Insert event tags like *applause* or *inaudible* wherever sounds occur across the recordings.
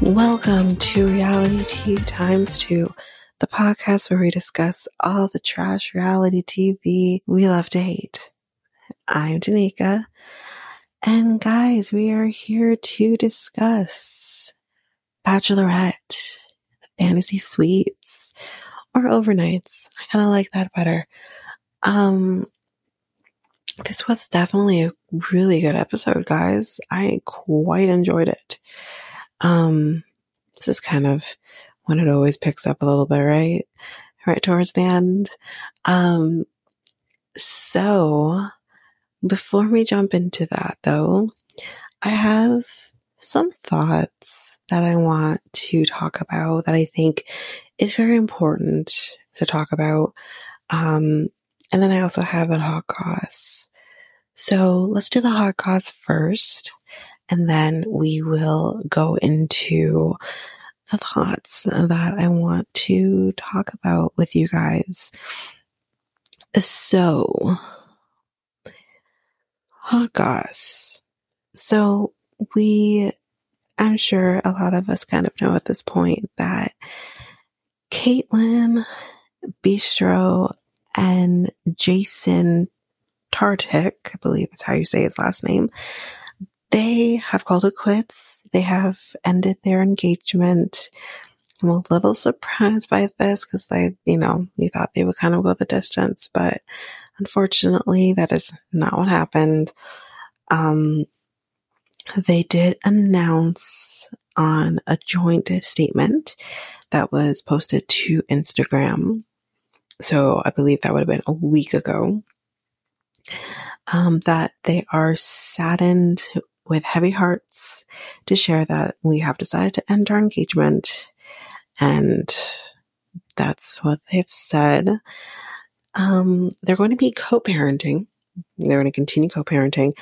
Welcome to Reality TV Times 2, the podcast where we discuss all the trash reality TV we love to hate. I'm Danica, and guys, we are here to discuss Bachelorette, fantasy suites, or overnights. I kind of like that better. Um, this was definitely a really good episode, guys. I quite enjoyed it. Um, this is kind of when it always picks up a little bit, right? Right towards the end. Um, so before we jump into that though, I have some thoughts that I want to talk about that I think is very important to talk about. Um, and then I also have a hot goss. So let's do the hot goss first and then we will go into the thoughts that I want to talk about with you guys. So, oh hot goss. So, we, I'm sure a lot of us kind of know at this point that Kaitlyn Bristowe and Jason Tartick, I believe is how you say his last name, they have called it quits. They have ended their engagement. I'm a little surprised by this because I, you know, we thought they would kind of go the distance, but unfortunately, that is not what happened. Um, they did announce on a joint statement that was posted to Instagram. So I believe that would have been a week ago. Um, that they are saddened with heavy hearts to share that we have decided to end our engagement. And that's what they've said. Um, they're going to be co-parenting. They're going to continue co-parenting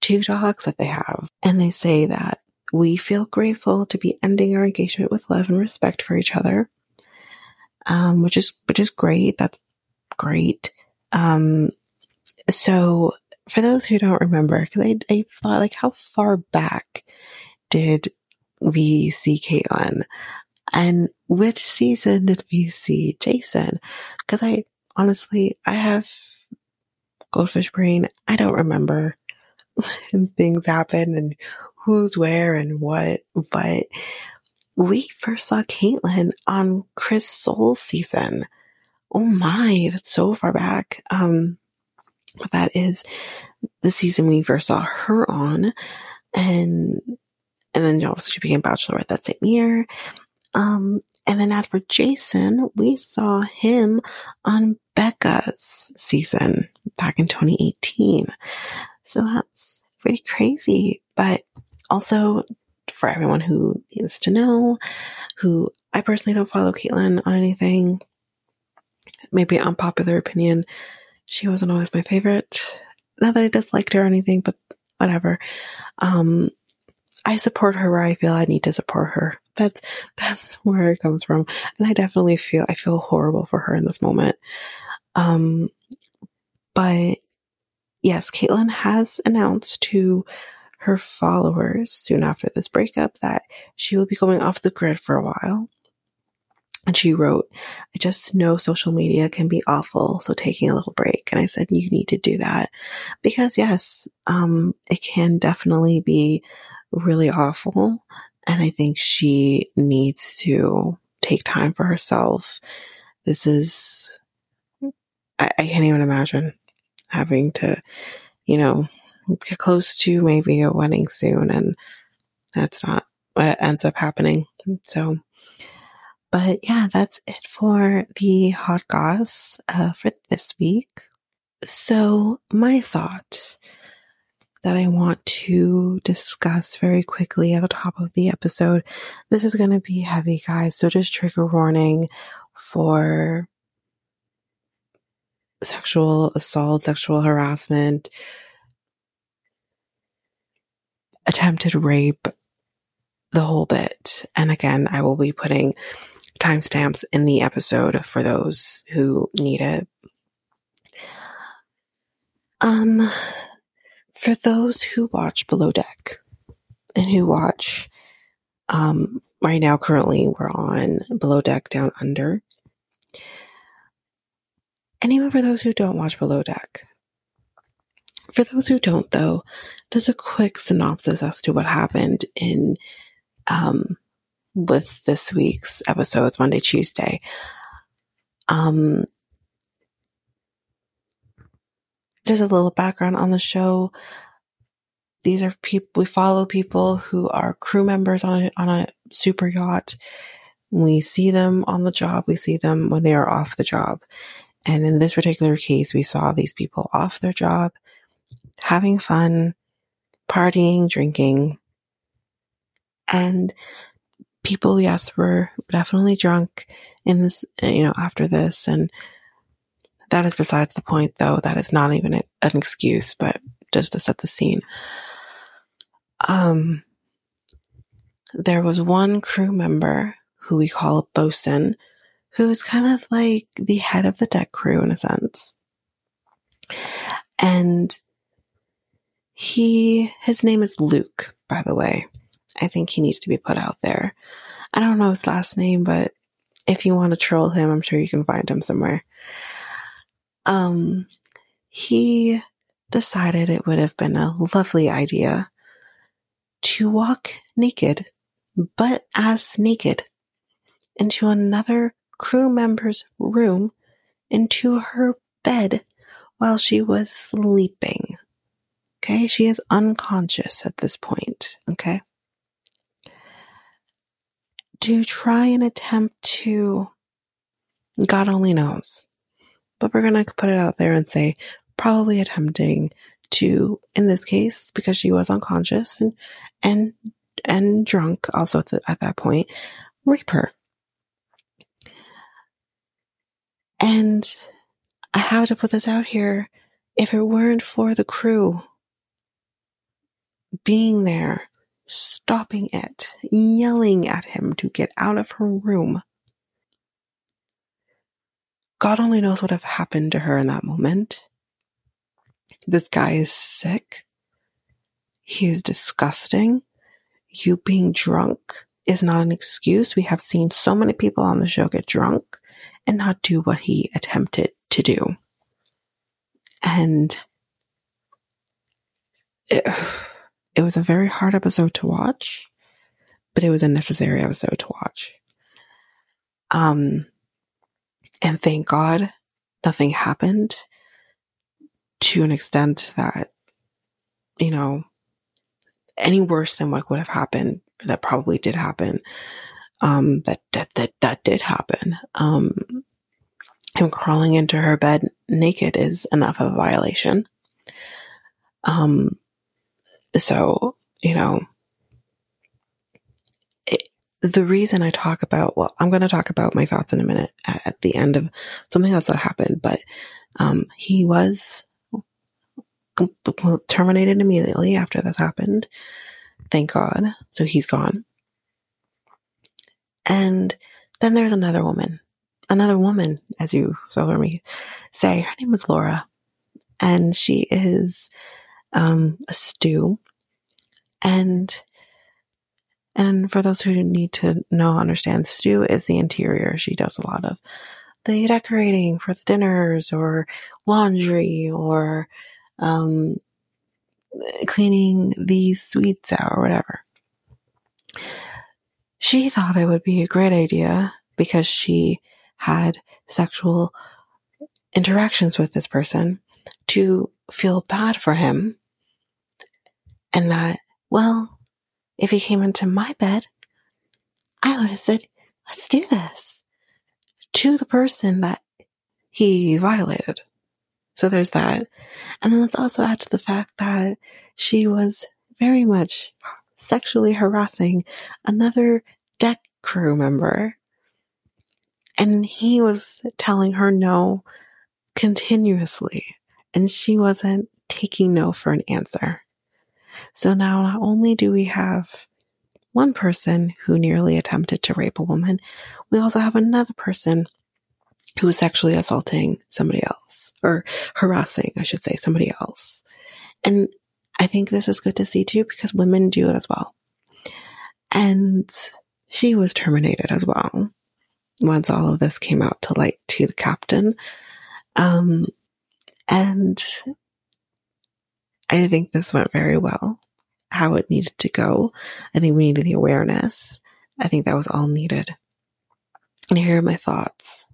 two dogs that they have. And they say that we feel grateful to be ending our engagement with love and respect for each other. Um, which is, which is great. That's great. Um, so for those who don't remember, because I, I thought, like, how far back did we see Kaitlyn? And which season did we see Jason? Because I honestly, I have goldfish brain. I don't remember *laughs* things happen and who's where and what, but we first saw Kaitlyn on Chris Soules season. Oh my, that's so far back. Um, That is the season we first saw her on, and and then obviously she became Bachelorette that same year. Um, and then as for Jason, we saw him on Becca's season back in 2018. So that's pretty crazy. But also for everyone who needs to know, who I personally don't follow Kaitlyn on anything. Maybe unpopular opinion. She wasn't always my favorite. Not that I disliked her or anything, but whatever. Um, I support her where I feel I need to support her. That's *laughs* that's where it comes from. And I definitely feel I feel horrible for her in this moment. Um but yes, Kaitlyn has announced to her followers soon after this breakup that she will be going off the grid for a while. And she wrote, I just know social media can be awful, so taking a little break. And I said, you need to do that. Because yes, um, it can definitely be really awful. And I think she needs to take time for herself. This is, I, I can't even imagine having to, you know, get close to maybe a wedding soon. And that's not what ends up happening. So, but yeah, that's it for the hot goss uh, for this week. So, my thought that I want to discuss very quickly at the top of the episode. This is going to be heavy, guys. So, just trigger warning for sexual assault, sexual harassment, attempted rape, the whole bit. And again, I will be putting timestamps in the episode for those who need it. Um, for those who watch Below Deck and who watch, um, right now, currently, we're on Below Deck Down Under. And even for those who don't watch Below Deck, for those who don't, though, just a quick synopsis as to what happened in um, with this week's episodes, Monday, Tuesday. Um, just a little background on the show. These are people we follow people who are crew members on a on a super yacht. We see them on the job. We see them when they are off the job. And in this particular case, we saw these people off their job, having fun, partying, drinking, and people, yes, were definitely drunk in this, you know, after this. And that is besides the point, though. That is not even an excuse, but just to set the scene. Um, there was one crew member who we call a bosun, who is kind of like the head of the deck crew in a sense. And he, his name is Luke, by the way. I think he needs to be put out there. I don't know his last name, but if you want to troll him, I'm sure you can find him somewhere. Um, he decided it would have been a lovely idea to walk naked, but as naked, into another crew member's room, into her bed while she was sleeping. Okay, she is unconscious at this point. Okay to try and attempt to, God only knows, but we're going to put it out there and say probably attempting to, in this case, because she was unconscious and, and, and drunk also at, that point, rape her. And I have to put this out here. If it weren't for the crew being there stopping it, yelling at him to get out of her room. God only knows what have happened to her in that moment. This guy is sick. He is disgusting. You being drunk is not an excuse. We have seen so many people on the show get drunk and not do what he attempted to do. And it, it was a very hard episode to watch, but it was a necessary episode to watch. Um, and thank God nothing happened to an extent that, you know, any worse than what would have happened, that probably did happen, um, that, that, that, that did happen. Um, him crawling into her bed naked is enough of a violation. Um, so, you know, it, the reason I talk about, well, I'm going to talk about my thoughts in a minute at, at, the end of something else that happened, but, um, he was terminated immediately after this happened. Thank God. So he's gone. And then there's another woman, another woman, as you saw me say. Her name is Laura, and she is um, a stew. And and for those who need to know, understand, stew is the interior. She does a lot of the decorating for the dinners or laundry or um, cleaning the suites out or whatever. She thought it would be a great idea because she had sexual interactions with this person to feel bad for him and that, well, if he came into my bed, I would have said, let's do this to the person that he violated. So there's that. And then let's also add to the fact that she was very much sexually harassing another deck crew member. And he was telling her no continuously. And she wasn't taking no for an answer. So now not only do we have one person who nearly attempted to rape a woman, we also have another person who was sexually assaulting somebody else or harassing, I should say, somebody else. And I think this is good to see too because women do it as well. And she was terminated as well once all of this came out to light to the captain. Um, and I think this went very well, how it needed to go. I think we needed the awareness. I think that was all needed. And here are my thoughts.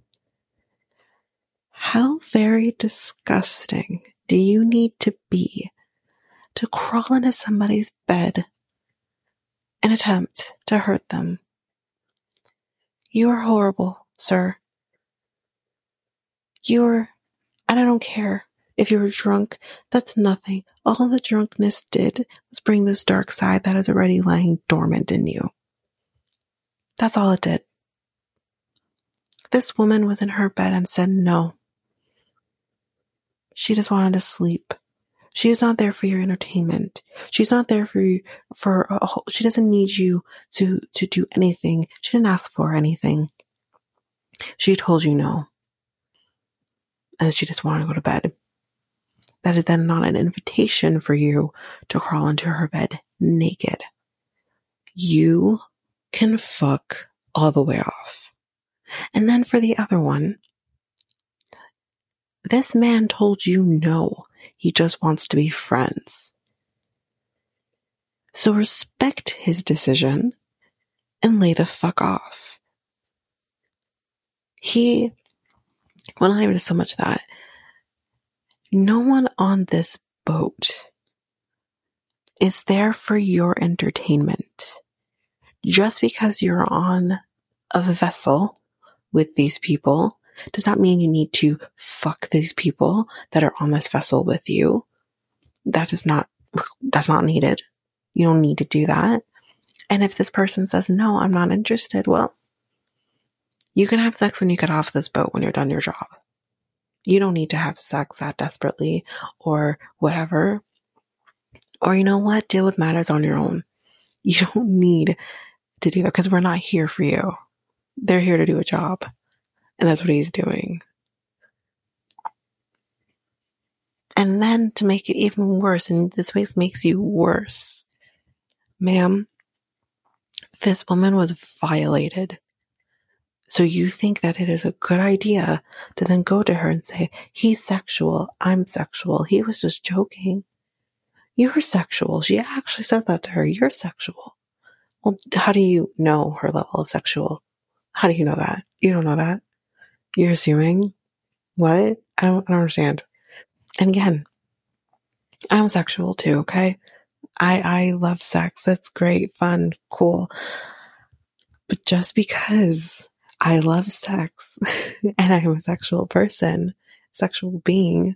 How very disgusting do you need to be to crawl into somebody's bed and attempt to hurt them? You are horrible, sir. You're, and I don't care if you were drunk, that's nothing. All the drunkenness did was bring this dark side that is already lying dormant in you. That's all it did. This woman was in her bed and said no. She just wanted to sleep. She's not there for your entertainment. She's not there for you for a whole, she doesn't need you to to do anything. She didn't ask for anything. She told you no. And she just wanted to go to bed. That is then not an invitation for you to crawl into her bed naked. You can fuck all the way off. And then for the other one, this man told you no. He just wants to be friends. So respect his decision and lay the fuck off. He, well, not even so much that. No one on this boat is there for your entertainment. Just because you're on a vessel with these people does not mean you need to fuck these people that are on this vessel with you. That is not, that's not needed. You don't need to do that. And if this person says, no, I'm not interested, well, you can have sex when you get off this boat when you're done your job. You don't need to have sex that desperately or whatever. Or you know what? Deal with matters on your own. *laughs* You don't need to do that because we're not here for you. They're here to do a job. And that's what he's doing. And then to make it even worse, and this way makes you worse, ma'am, this woman was violated. So you think that it is a good idea to then go to her and say, he's sexual, I'm sexual, he was just joking. You're sexual. She actually said that to her. You're sexual. Well, how do you know her level of sexual? How do you know that? You don't know that. You're assuming? What? I don't, I don't understand. And again, I'm sexual too, okay? I, I love sex. It's great, fun, cool. But just because I love sex *laughs* and I'm a sexual person, sexual being,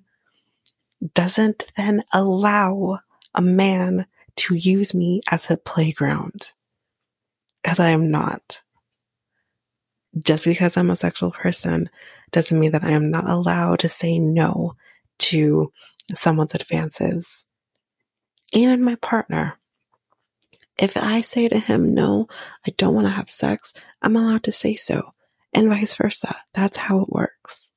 doesn't then allow a man to use me as a playground. Because I am not. Just because I'm a sexual person doesn't mean that I am not allowed to say no to someone's advances. Even my partner. If I say to him, no, I don't want to have sex, I'm allowed to say so, and vice versa. That's how it works.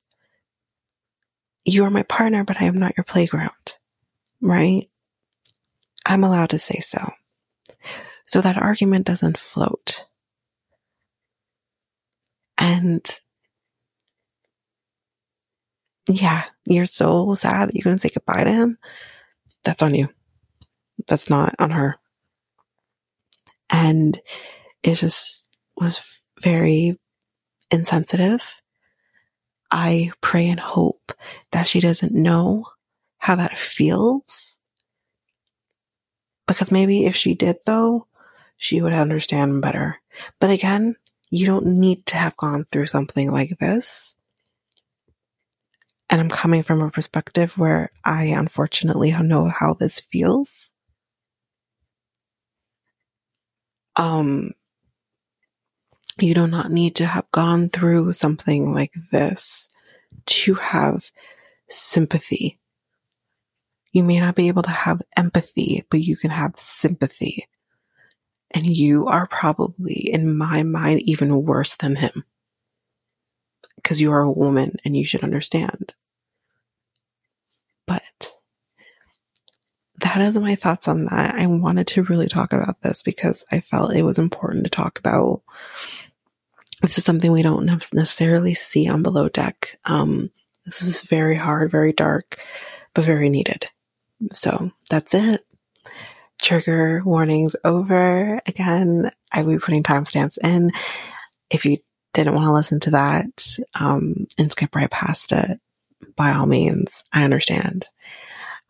You are my partner, but I am not your playground, right? I'm allowed to say so. So that argument doesn't float. And yeah, you're so sad that you couldn't say goodbye to him. That's on you. That's not on her. And it just was very insensitive. I pray and hope that she doesn't know how that feels. Because maybe if she did though, she would understand better. But again, you don't need to have gone through something like this and I'm coming from a perspective where I unfortunately know how this feels. Um, you do not need to have gone through something like this to have sympathy. You may not be able to have empathy, but you can have sympathy. And you are probably, in my mind, even worse than him. Because you are a woman and you should understand. But that is my thoughts on that. I wanted to really talk about this because I felt it was important to talk about. This is something we don't necessarily see on Below Deck. Um, this is very hard, very dark, but very needed. So that's it. Trigger warnings over. Again, I will be putting timestamps in. If you didn't want to listen to that um, and skip right past it, by all means, I understand.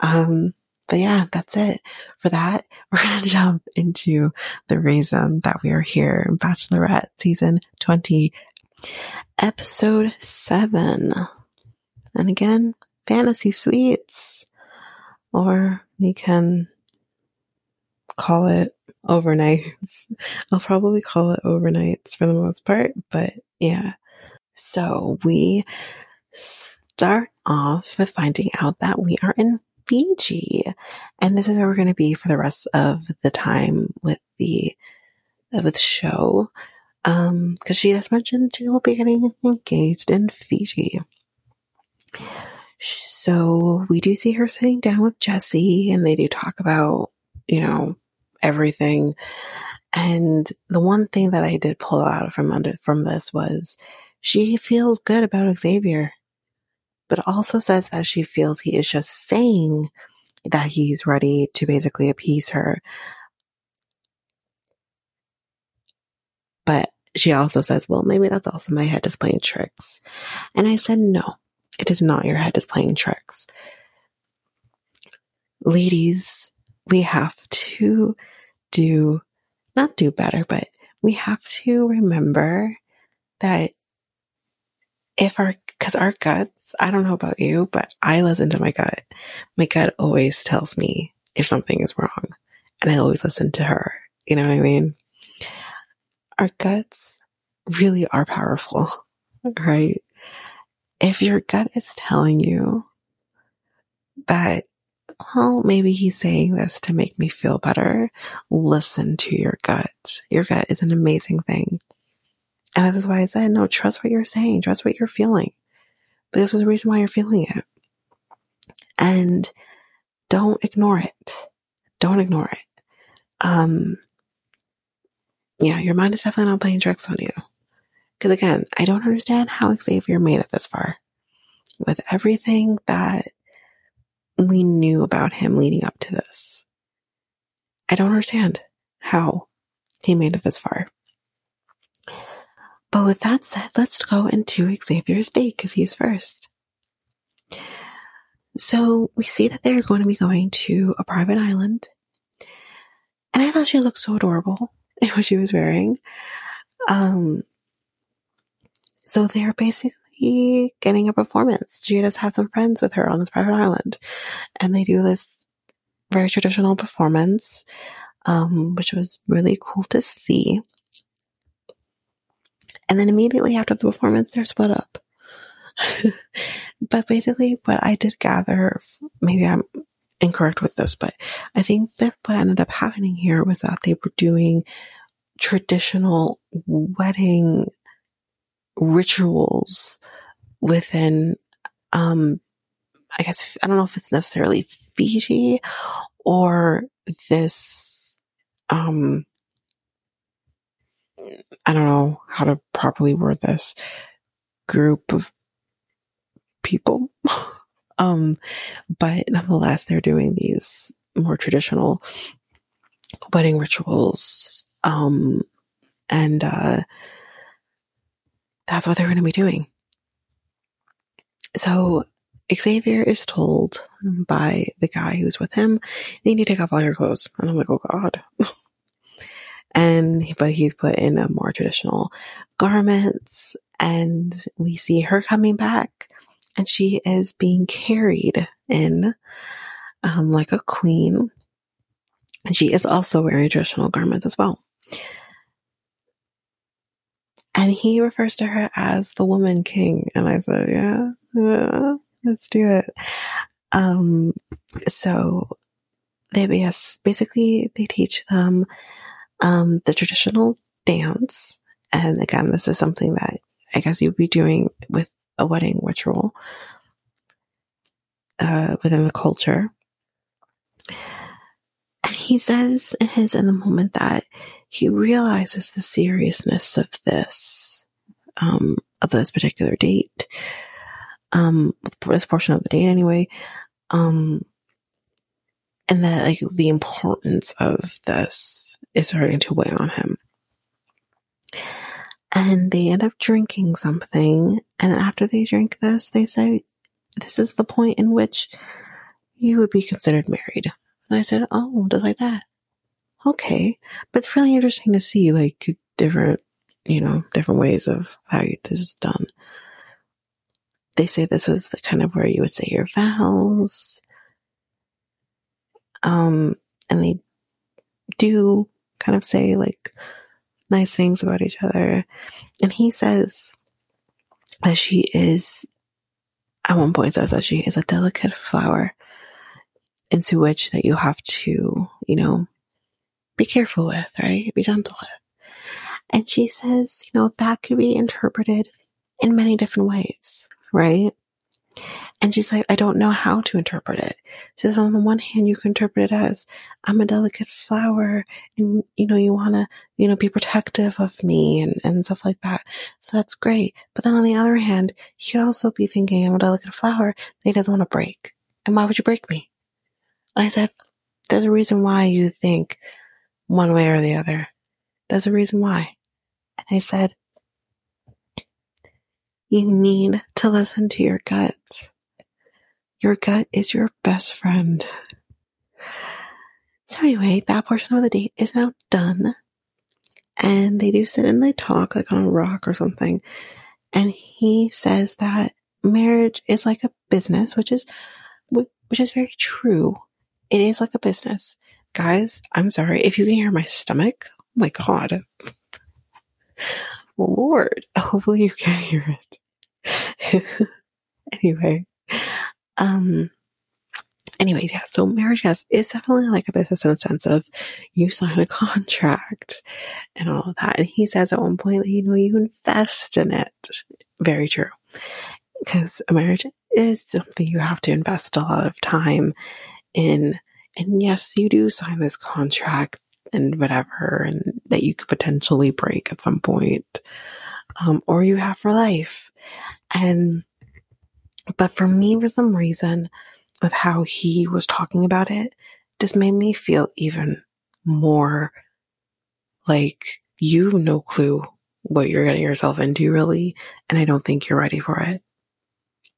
Um, but yeah, that's it for that. *laughs* We're going to jump into the reason that we are here in Bachelorette season 20, episode 7. And again, fantasy suites. Or we can call it overnights. *laughs* I'll probably call it overnights for the most part, but yeah. So we start off with finding out that we are in Fiji. And this is where we're going to be for the rest of the time with the, with the show. Um, cause she has mentioned she will be getting engaged in Fiji. So we do see her sitting down with Jesse and they do talk about, you know, everything. And the one thing that I did pull out from under, from this was she feels good about Xavier but also says that she feels he is just saying that he's ready to basically appease her. But she also says, well, maybe that's also my head is playing tricks. And I said, no, it is not your head is playing tricks. Ladies, we have to do, not do better, but we have to remember that if our, cause our guts, I don't know about you, but I listen to my gut. My gut always tells me if something is wrong and I always listen to her. You know what I mean? Our guts really are powerful, *laughs* right? If your gut is telling you that, well, maybe he's saying this to make me feel better, listen to your gut. Your gut is an amazing thing. And this is why I said, no, trust what you're saying, trust what you're feeling. This is the reason why you're feeling it. And don't ignore it. Don't ignore it. Um, yeah, your mind is definitely not playing tricks on you. Because again, I don't understand how Xavier made it this far. With everything that we knew about him leading up to this. I don't understand how he made it this far. But with that said, let's go into Xavier's date because he's first. So we see that they're going to be going to a private island. And I thought she looked so adorable *laughs* in what she was wearing. Um, so they're basically getting a performance. She does have some friends with her on this private island. And they do this very traditional performance, um, which was really cool to see. And then immediately after the performance, they're split up. *laughs* but basically, what I did gather, maybe I'm incorrect with this, but I think that what ended up happening here was that they were doing traditional wedding rituals within, um, I guess, I don't know if it's necessarily Fiji or this, um, I don't know how to properly word this group of people. *laughs* um, but nonetheless, they're doing these more traditional wedding rituals. Um, and, uh, that's what they're going to be doing. So Xavier is told by the guy who's with him, you need to take off all your clothes. And I'm like, oh God. *laughs* and, but he's put in a more traditional garments and we see her coming back and she is being carried in um, like a queen. And she is also wearing traditional garments as well. And he refers to her as the woman king. And I said, yeah, yeah let's do it. Um, so they, yes, basically they teach them, um, the traditional dance. And again, this is something that I guess you'd be doing with a wedding ritual uh, within the culture. And he says in his in the moment that he realizes the seriousness of this, um, of this particular date, um, this portion of the date anyway, um, and that like the importance of this is starting to weigh on him and they end up drinking something. And after they drink this, they say, This is the point in which you would be considered married. And I said, Oh, just like that. Okay. But it's really interesting to see like different, you know, different ways of how this is done. They say this is the kind of where you would say your vows. Um, and they do kind of say like, nice things about each other. And he says that she is, at one point says that she is a delicate flower into which that you have to, you know, be careful with, right? Be gentle with. And she says, you know, that could be interpreted in many different ways, right? And she's like, I don't know how to interpret it. She says, on the one hand, you can interpret it as, I'm a delicate flower and, you know, you want to, you know, be protective of me and, and stuff like that. So that's great. But then on the other hand, you could also be thinking, I'm a delicate flower that he doesn't want to break. And why would you break me? And I said, there's a reason why you think one way or the other. There's a reason why. And I said, you need to listen to your gut. Your gut is your best friend. So anyway, that portion of the date is now done. And they do sit and they talk like on a rock or something. And he says that marriage is like a business, which is, which is very true. It is like a business. Guys, I'm sorry if you can hear my stomach. Oh my God. *laughs* Lord, *laughs* hopefully you can hear it. *laughs* anyway, um, anyways, yeah, so marriage yes is definitely like a business in the sense of you sign a *laughs* contract and all of that. And he says at one point you know you invest in it. Very true. Because a marriage is something you have to invest a lot of time in. And yes, you do sign this contract and whatever, and that you could potentially break at some point, um, or you have for life. And but for me, for some reason, with how he was talking about it, just made me feel even more like you have no clue what you're getting yourself into, really. And I don't think you're ready for it.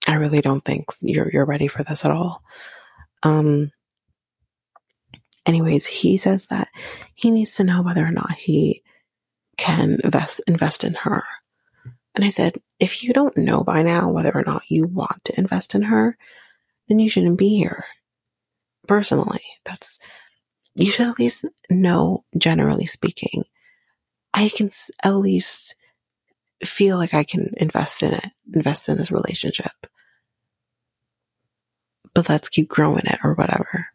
I really don't think you're you're ready for this at all. Um anyways, he says that he needs to know whether or not he can invest invest in her. And I said, if you don't know by now whether or not you want to invest in her, then you shouldn't be here. Personally, that's you should at least know generally speaking. I can at least feel like I can invest in it, invest in this relationship. But let's keep growing it or whatever.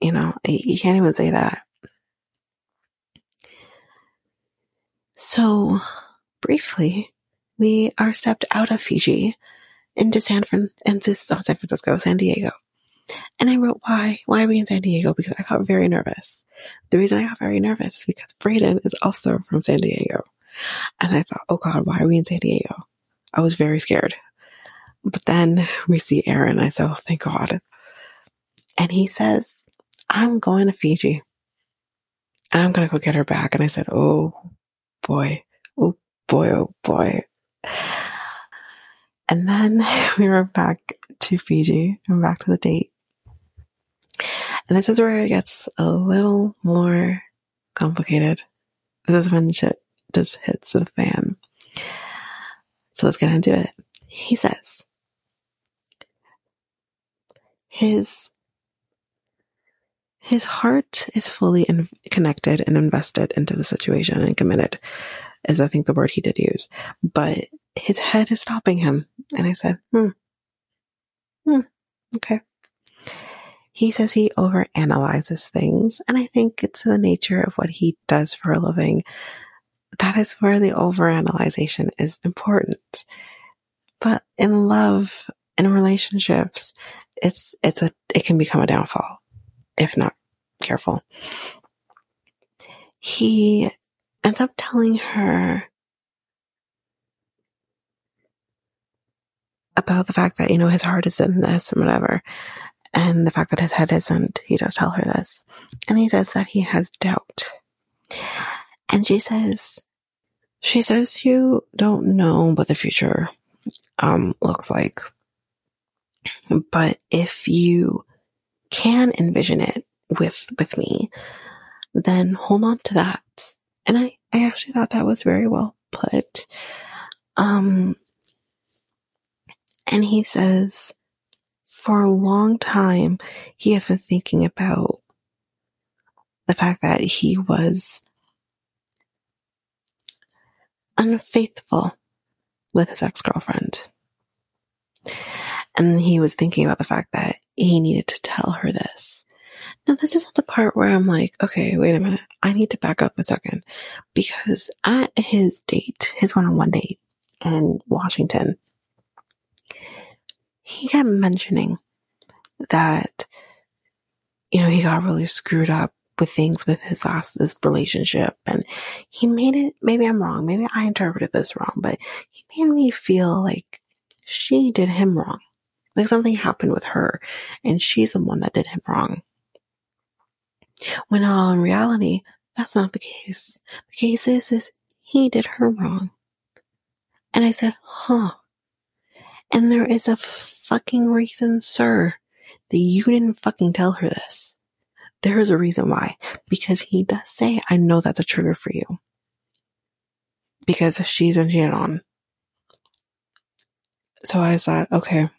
You know, you can't even say that. So, briefly, we are stepped out of Fiji into San Fran San Francisco, San Diego. And I wrote why why are we in San Diego? Because I got very nervous. The reason I got very nervous is because Brayden is also from San Diego. And I thought, oh God, why are we in San Diego? I was very scared. But then we see Aaron. I said, oh, thank God. And he says, I'm going to Fiji. And I'm going to go get her back. And I said, oh boy, oh boy, oh boy. And then *laughs* we were back to Fiji and back to the date. And this is where it gets a little more complicated. This is when shit just hits the fan. So let's get into it. He says his his heart is fully in, connected and invested into the situation and committed, is I think the word he did use. But his head is stopping him. And I said, hmm, hmm, okay. He says he overanalyzes things, and I think it's the nature of what he does for a living. That is where the overanalyzation is important. But in love, in relationships, it's it's a it can become a downfall if not careful. He ends up telling her about the fact that, you know, his heart is in this and whatever. And the fact that his head isn't, he does tell her this. And he says that he has doubt. And she says, she says, you don't know what the future, um, looks like. But if you can envision it with, with me, then hold on to that. And I, I actually thought that was very well put. Um, and he says, for a long time, he has been thinking about the fact that he was unfaithful with his ex girlfriend. And he was thinking about the fact that he needed to tell her this. Now, this is the part where I'm like, okay, wait a minute. I need to back up a second because at his date, his one on one date in Washington, he kept mentioning that, you know, he got really screwed up with things with his last this relationship and he made it maybe I'm wrong, maybe I interpreted this wrong, but he made me feel like she did him wrong. Like something happened with her and she's the one that did him wrong. When all in reality, that's not the case. The case is, is he did her wrong. And I said, huh. And there is a fucking reason, sir, that you didn't fucking tell her this. There is a reason why. Because he does say, I know that's a trigger for you. Because she's been cheated on. So I thought, okay,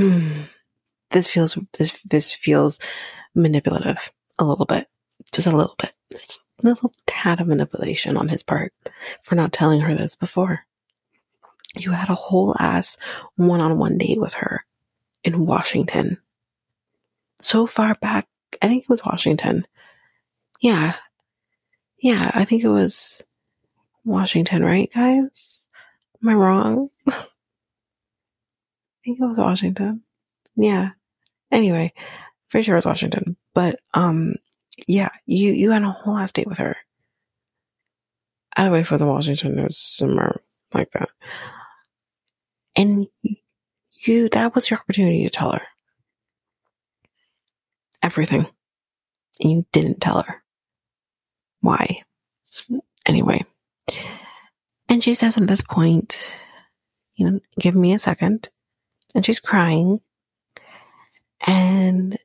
mm, *sighs* this feels this this feels manipulative a little bit, just a little bit, just a little tad of manipulation on his part for not telling her this before. You had a whole ass one-on-one date with her in Washington. So far back, I think it was Washington. Yeah. Yeah, I think it was Washington, right, guys? Am I wrong? *laughs* I think it was Washington. Yeah. Anyway, pretty sure it was Washington. But um yeah, you you had a whole ass date with her. Either way, if it was Washington, was somewhere like that. And you that was your opportunity to tell her. Everything. And you didn't tell her. Why? Anyway. And she says at this point, you know, give me a second. And she's crying. And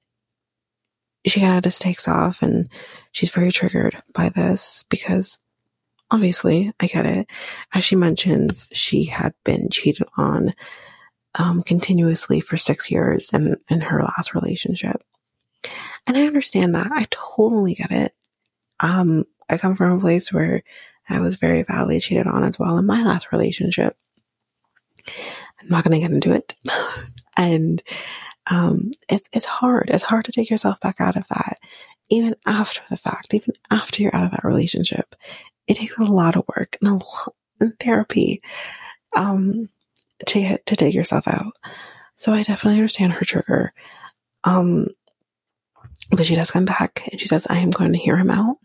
she kind of just takes off and she's very triggered by this because obviously I get it. As she mentions, she had been cheated on um, continuously for six years in, in her last relationship. And I understand that. I totally get it. Um, I come from a place where I was very badly cheated on as well in my last relationship. I'm not going to get into it. *laughs* and um, it's it's hard. It's hard to take yourself back out of that, even after the fact, even after you're out of that relationship. It takes a lot of work and a lot in therapy um, to to take yourself out. So I definitely understand her trigger. Um, but she does come back and she says, "I am going to hear him out."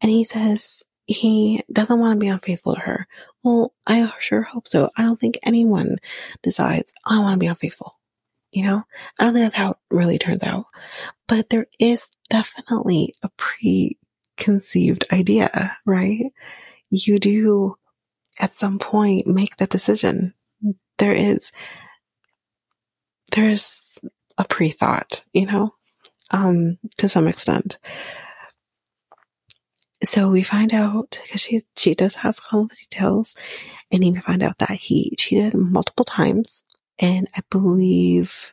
And he says he doesn't want to be unfaithful to her. Well, I sure hope so. I don't think anyone decides I want to be unfaithful. You know, I don't think that's how it really turns out. But there is definitely a preconceived idea, right? You do at some point make that decision. There is, there's a pre-thought, you know, um, to some extent. So we find out because she she does ask all the details, and we find out that he cheated multiple times and I believe,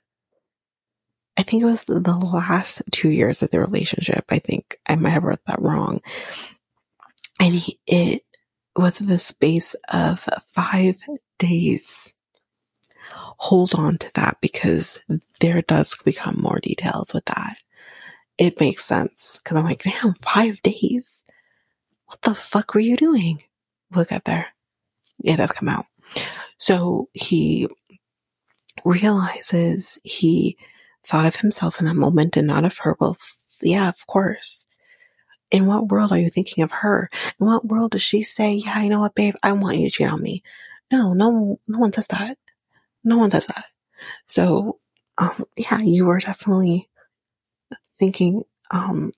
I think it was the last two years of the relationship. I think I might have wrote that wrong. And he, it was the space of five days. Hold on to that because there does become more details with that. It makes sense because I'm like, damn, five days. What the fuck were you doing? We'll get there. It does come out. So he realizes he thought of himself in that moment and not of her. Well, yeah, of course. In what world are you thinking of her? In what world does she say, yeah, you know what, babe, I want you to cheat on me? No, no, no one says that. No one says that. So, um, yeah, you were definitely thinking, um,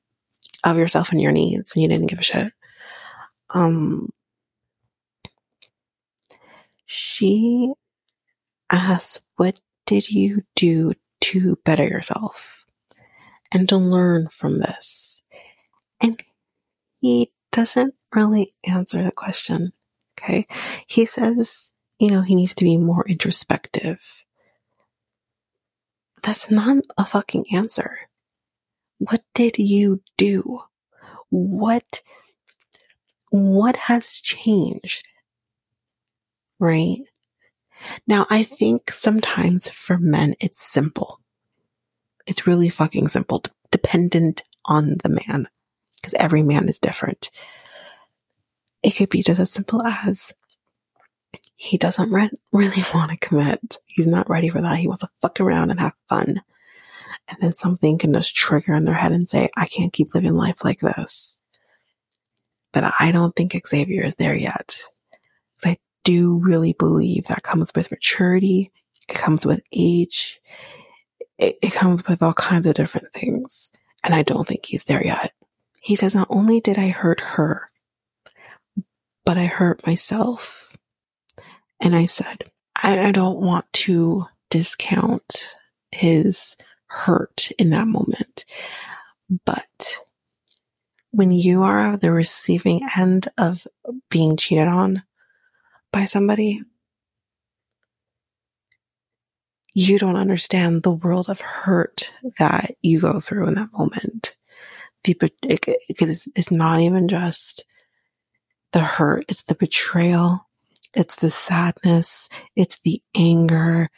of yourself and your needs and you didn't give a shit. Um, she asks, what did you do to better yourself and to learn from this? And he doesn't really answer the question. Okay. He says, you know, he needs to be more introspective. That's not a fucking answer. What did you do? What, what has changed? Right? Now, I think sometimes for men, it's simple. It's really fucking simple, dependent on the man, because every man is different. It could be just as simple as he doesn't re- really *laughs* want to commit. He's not ready for that. He wants to fuck around and have fun. And then something can just trigger in their head and say, I can't keep living life like this. But I don't think Xavier is there yet I do really believe that comes with maturity. It comes with age. It, it comes with all kinds of different things. And I don't think he's there yet. He says, not only did I hurt her, but I hurt myself. And I said, I, I don't want to discount his hurt in that moment. But when you are the receiving end of being cheated on, by somebody, mm-hmm. you don't understand the world of hurt mm-hmm. that you go through in that moment. The, it, it, it's not even just the hurt, it's the betrayal, it's the sadness, it's the anger,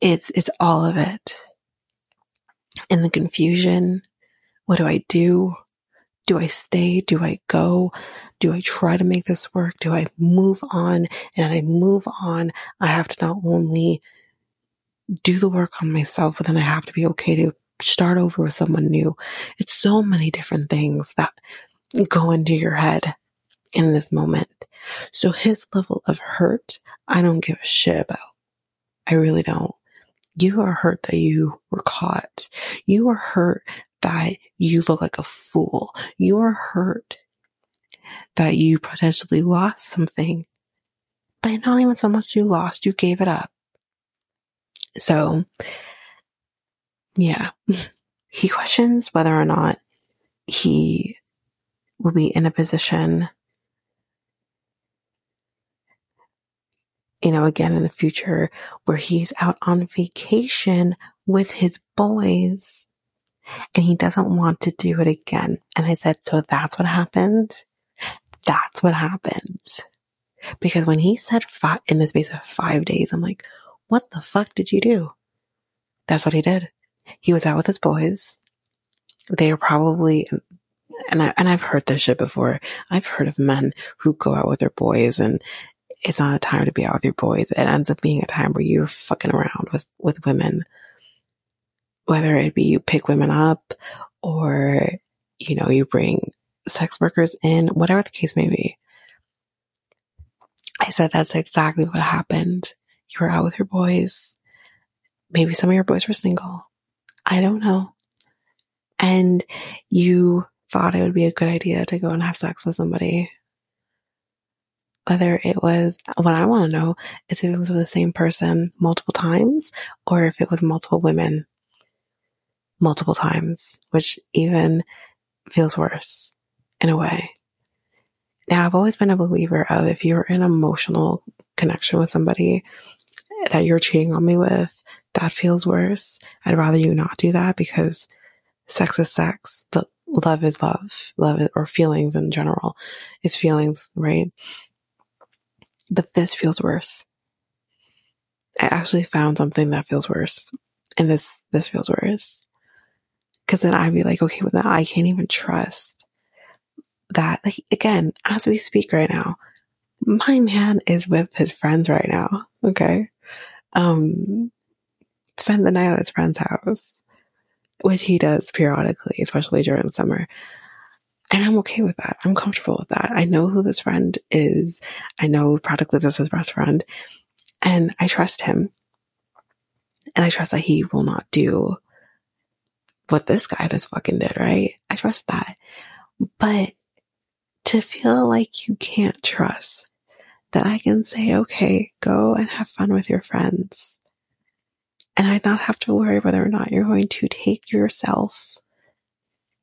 it's, it's all of it. And the confusion. What do I do? Do I stay? Do I go? Do I try to make this work? Do I move on? And I move on, I have to not only do the work on myself, but then I have to be okay to start over with someone new. It's so many different things that go into your head in this moment. So his level of hurt, I don't give a shit about. I really don't. You are hurt that you were caught. You are hurt that you look like a fool. You are hurt that you potentially lost something, but not even so much you lost, you gave it up. So, yeah, *laughs* he questions whether or not he will be in a position, you know, again in the future where he's out on vacation with his boys and he doesn't want to do it again. And I said, so that's what happened. That's what happened. Because when he said in the space of five days, I'm like, what the fuck did you do? That's what he did. He was out with his boys. They are probably, and I, and I've heard this shit before. I've heard of men who go out with their boys and it's not a time to be out with your boys. It ends up being a time where you're fucking around with, with women. Whether it be you pick women up or, you know, you bring sex workers in, whatever the case may be. I said that's exactly what happened. You were out with your boys. Maybe some of your boys were single. I don't know. And you thought it would be a good idea to go and have sex with somebody. Whether it was, what I want to know is if it was with the same person multiple times or if it was multiple women multiple times, which even feels worse in a way. Now, I've always been a believer of if you're in emotional connection with somebody that you're cheating on me with, that feels worse. I'd rather you not do that because sex is sex, but love is love. Love is, or feelings in general is feelings, right? But this feels worse. I actually found something that feels worse. And this, this feels worse. Cause then I'd be like, okay, well now I can't even trust that. Like, again, as we speak right now, my man is with his friends right now. Okay. Um, spend the night at his friend's house, which he does periodically, especially during the summer. And I'm okay with that. I'm comfortable with that. I know who this friend is. I know practically this is his best friend. And I trust him. And I trust that he will not do what this guy just fucking did, right? I trust that. But to feel like you can't trust that I can say, okay, go and have fun with your friends. And I not have to worry whether or not you're going to take yourself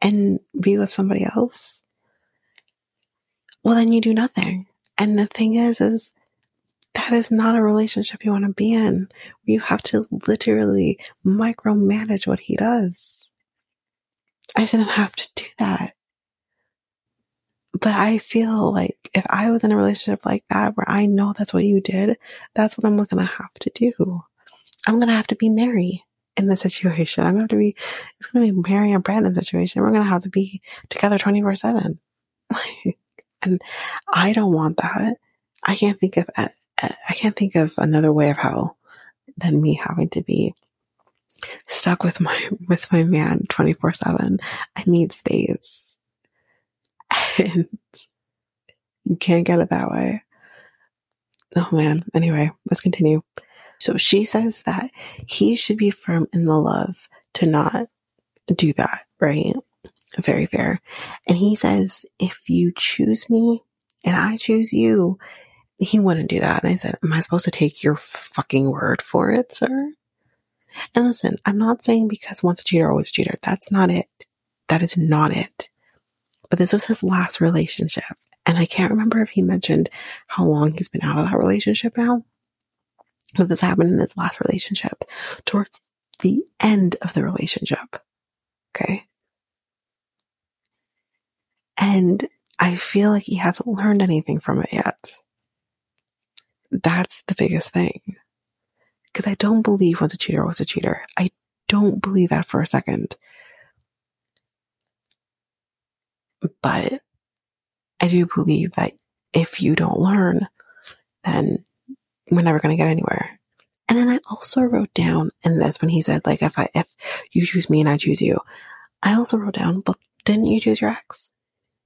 and be with somebody else. Well, then you do nothing. And the thing is, is that is not a relationship you want to be in. You have to literally micromanage what he does. I shouldn't have to do that. But I feel like if I was in a relationship like that where I know that's what you did, that's what I'm going to have to do. I'm going to have to be Mary in this situation. I'm going to have to be, it's going to be Mary and Brandon situation. We're going to have to be together 24 seven. *laughs* and I don't want that. I can't think of, I can't think of another way of hell than me having to be stuck with my, with my man 24 seven. I need space *laughs* and you can't get it that way. Oh man. Anyway, let's continue. So she says that he should be firm in the love to not do that, right? Very fair. And he says, if you choose me and I choose you, he wouldn't do that. And I said, am I supposed to take your fucking word for it, sir? And listen, I'm not saying because once a cheater, always a cheater. That's not it. That is not it but this was his last relationship. And I can't remember if he mentioned how long he's been out of that relationship now. But this happened in his last relationship towards the end of the relationship. Okay. And I feel like he hasn't learned anything from it yet. That's the biggest thing. Because I don't believe once a cheater was a cheater. I don't believe that for a second. But I do believe that if you don't learn, then we're never going to get anywhere. And then I also wrote down, and that's when he said, like, if I, if you choose me and I choose you, I also wrote down, but didn't you choose your ex?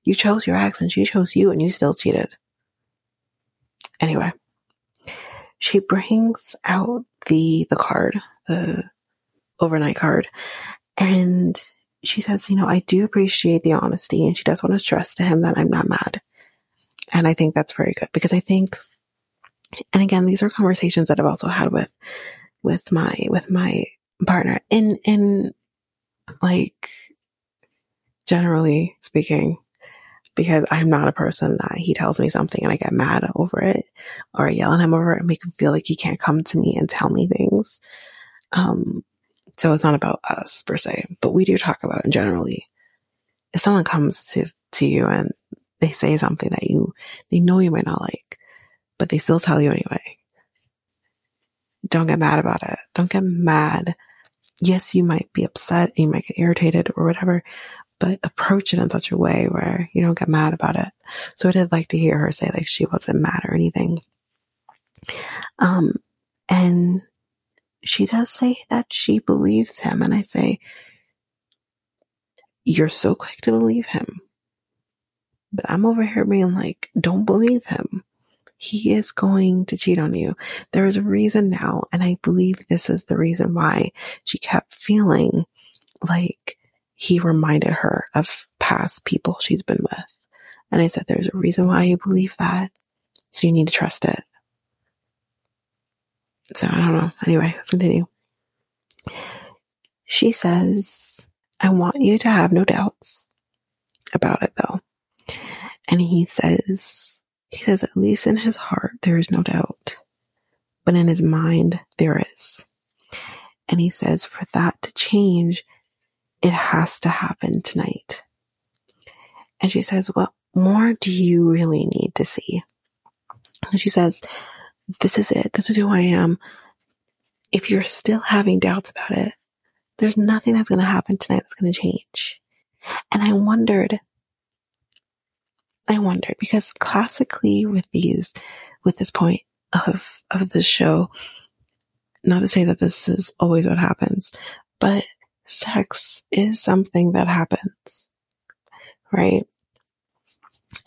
You chose your ex and she chose you and you still cheated. Anyway, she brings out the, the card, the overnight card, and she says, you know, I do appreciate the honesty and she does want to stress to him that I'm not mad. And I think that's very good because I think, and again, these are conversations that I've also had with, with my, with my partner in, in like generally speaking, because I'm not a person that he tells me something and I get mad over it or yell at him over it and make him feel like he can't come to me and tell me things. Um, so it's not about us per se, but we do talk about generally. If someone comes to, to you and they say something that you, they know you might not like, but they still tell you anyway. Don't get mad about it. Don't get mad. Yes, you might be upset, you might get irritated or whatever, but approach it in such a way where you don't get mad about it. So I did like to hear her say like she wasn't mad or anything. Um, and she does say that she believes him. And I say, you're so quick to believe him. But I'm over here being like, don't believe him. He is going to cheat on you. There is a reason now. And I believe this is the reason why she kept feeling like he reminded her of past people she's been with. And I said, there's a reason why you believe that. So you need to trust it. So I don't know. Anyway, let's continue. She says, I want you to have no doubts about it though. And he says, he says, at least in his heart, there is no doubt, but in his mind, there is. And he says, for that to change, it has to happen tonight. And she says, What more do you really need to see? And she says, This is it. This is who I am. If you're still having doubts about it, there's nothing that's going to happen tonight that's going to change. And I wondered, I wondered because classically with these, with this point of, of the show, not to say that this is always what happens, but sex is something that happens, right?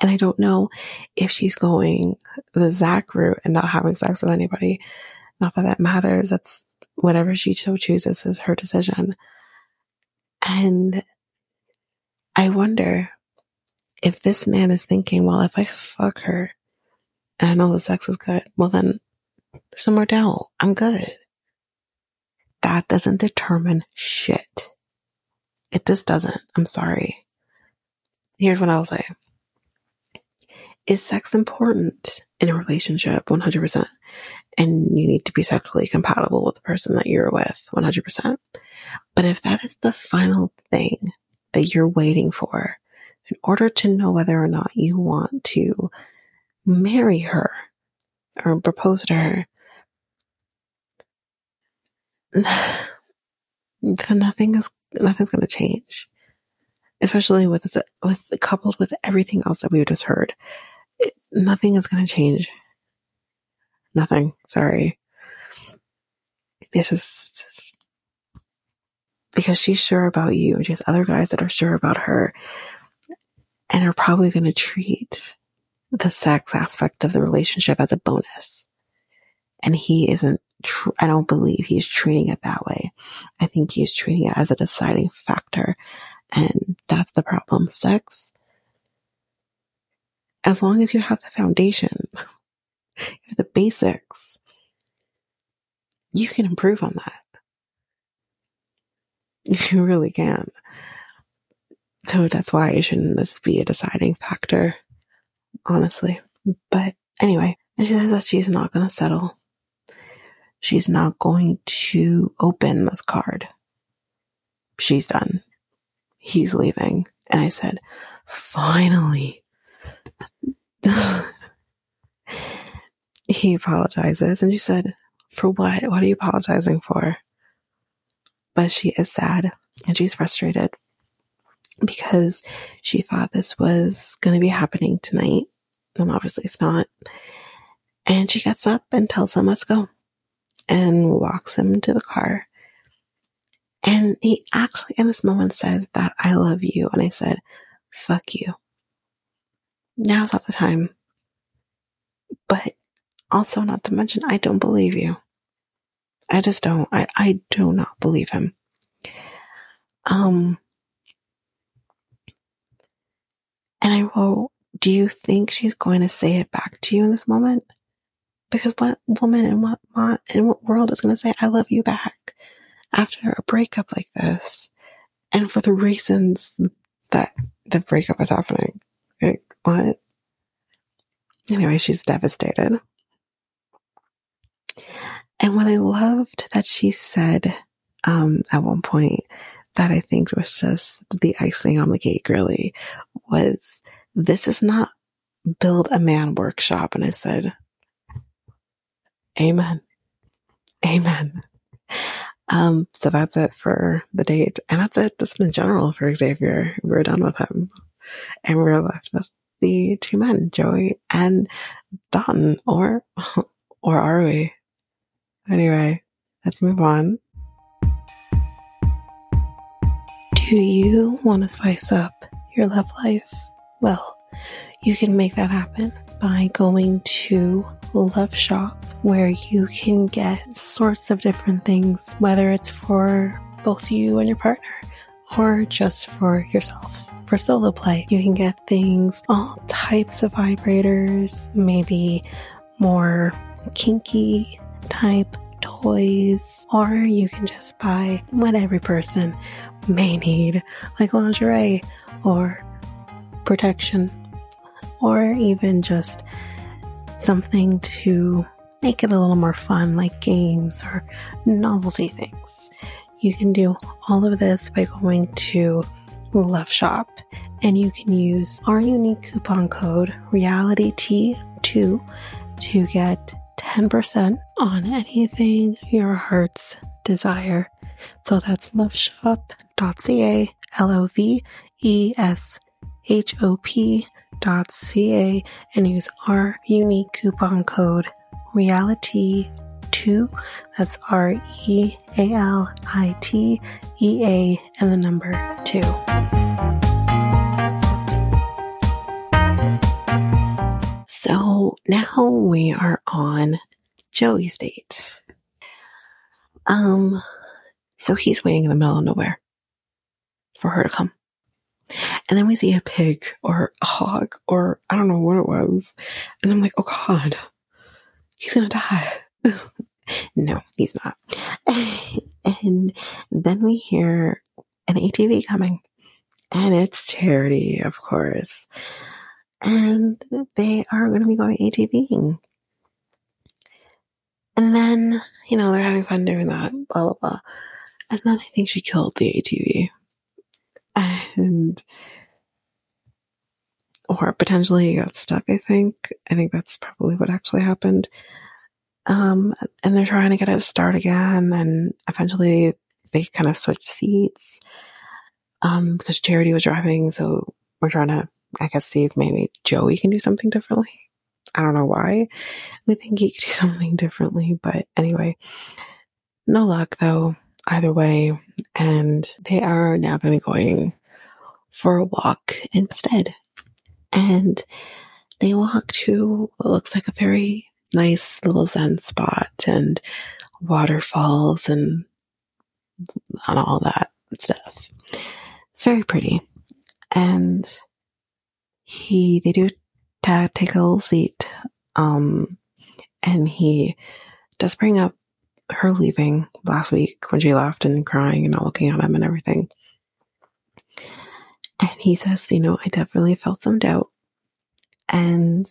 And I don't know if she's going the Zach route and not having sex with anybody. Not that that matters. That's whatever she so chooses is her decision. And I wonder if this man is thinking, well, if I fuck her and I know the sex is good, well, then there's no more doubt. I'm good that doesn't determine shit. It just doesn't. I'm sorry. Here's what I'll say. Is sex important in a relationship? 100%. And you need to be sexually compatible with the person that you're with 100%. But if that is the final thing that you're waiting for in order to know whether or not you want to marry her or propose to her, *sighs* nothing is nothing's going to change, especially with with coupled with everything else that we just heard. It, nothing is going to change. Nothing. Sorry. It's just because she's sure about you, and she has other guys that are sure about her, and are probably going to treat the sex aspect of the relationship as a bonus. And he isn't tr- I don't believe he's treating it that way. I think he's treating it as a deciding factor. And that's the problem. Sex, as long as you have the foundation, *laughs* the basics, you can improve on that. *laughs* You really can. So that's why it shouldn't just be a deciding factor, honestly. But anyway, and she says that she's not going to settle she's not going to open this card. She's done. He's leaving. And I said, finally. *laughs* he apologizes and she said, for what? What are you apologizing for? But she is sad and she's frustrated because she thought this was going to be happening tonight. And obviously it's not. And she gets up and tells him, let's go and walks him to the car. And he actually in this moment says that I love you. And I said, fuck you. Now's not the time. But also not to mention, I don't believe you. I just don't. I, I do not believe him. Um, and I wrote do you think she's going to say it back to you in this moment? Because what woman in what in what world is going to say I love you back after a breakup like this, and for the reasons that the breakup is happening? Like, what? Anyway, she's devastated. And what I loved that she said um, at one point that I think was just the icing on the cake, really, was this is not build a man workshop. And I said, Amen. Amen. Um, so that's it for the date. And that's it just in general for Xavier. We're done with him. And we're left with the two men, Joey and Don, or, *laughs* or are we? Anyway, let's move on. Do you want to spice up your love life? Well, you can make that happen by going to Love Shop, where you can get sorts of different things, whether it's for both you and your partner or just for yourself. For solo play, you can get things, all types of vibrators, maybe more kinky type toys, or you can just buy what every person may need, like lingerie or protection, or even just something to make it a little more fun, like games or novelty things. You can do all of this by going to Love Shop and you can use our unique coupon code REALITEA2 to get 10% on anything your heart's desire. So that's loveshop.ca, L O V E S H O P dot ca and use our unique coupon code realitea 2 that's r e a l i t e a and the number 2 So now we are on Joey's date. Um, so he's waiting in the middle of nowhere for her to come. And then we see a pig or a hog or I don't know what it was. And I'm like, oh God, he's going to die. *laughs* no, he's not. *laughs* and then we hear an ATV coming and it's charity, of course and they are going to be going ATVing. And then, you know, they're having fun doing that, blah, blah, blah. And then I think she killed the ATV. *laughs* And, or potentially got stuck, I think. I think that's probably what actually happened. Um, and they're trying to get it to start again. And eventually they kind of switched seats. Um, because Charity was driving. So we're trying to I guess see if maybe Joey can do something differently. I don't know why we think he could do *laughs* something differently, but anyway, no luck though, either way. And they are now going to be going for a walk instead. And they walk to what looks like a very nice little Zen spot and waterfalls and, and all that stuff. It's very pretty. And he they do ta- take a little seat, um, and he does bring up her leaving last week when she left and crying and not looking at him and everything. And he says, you know, I definitely felt some doubt. And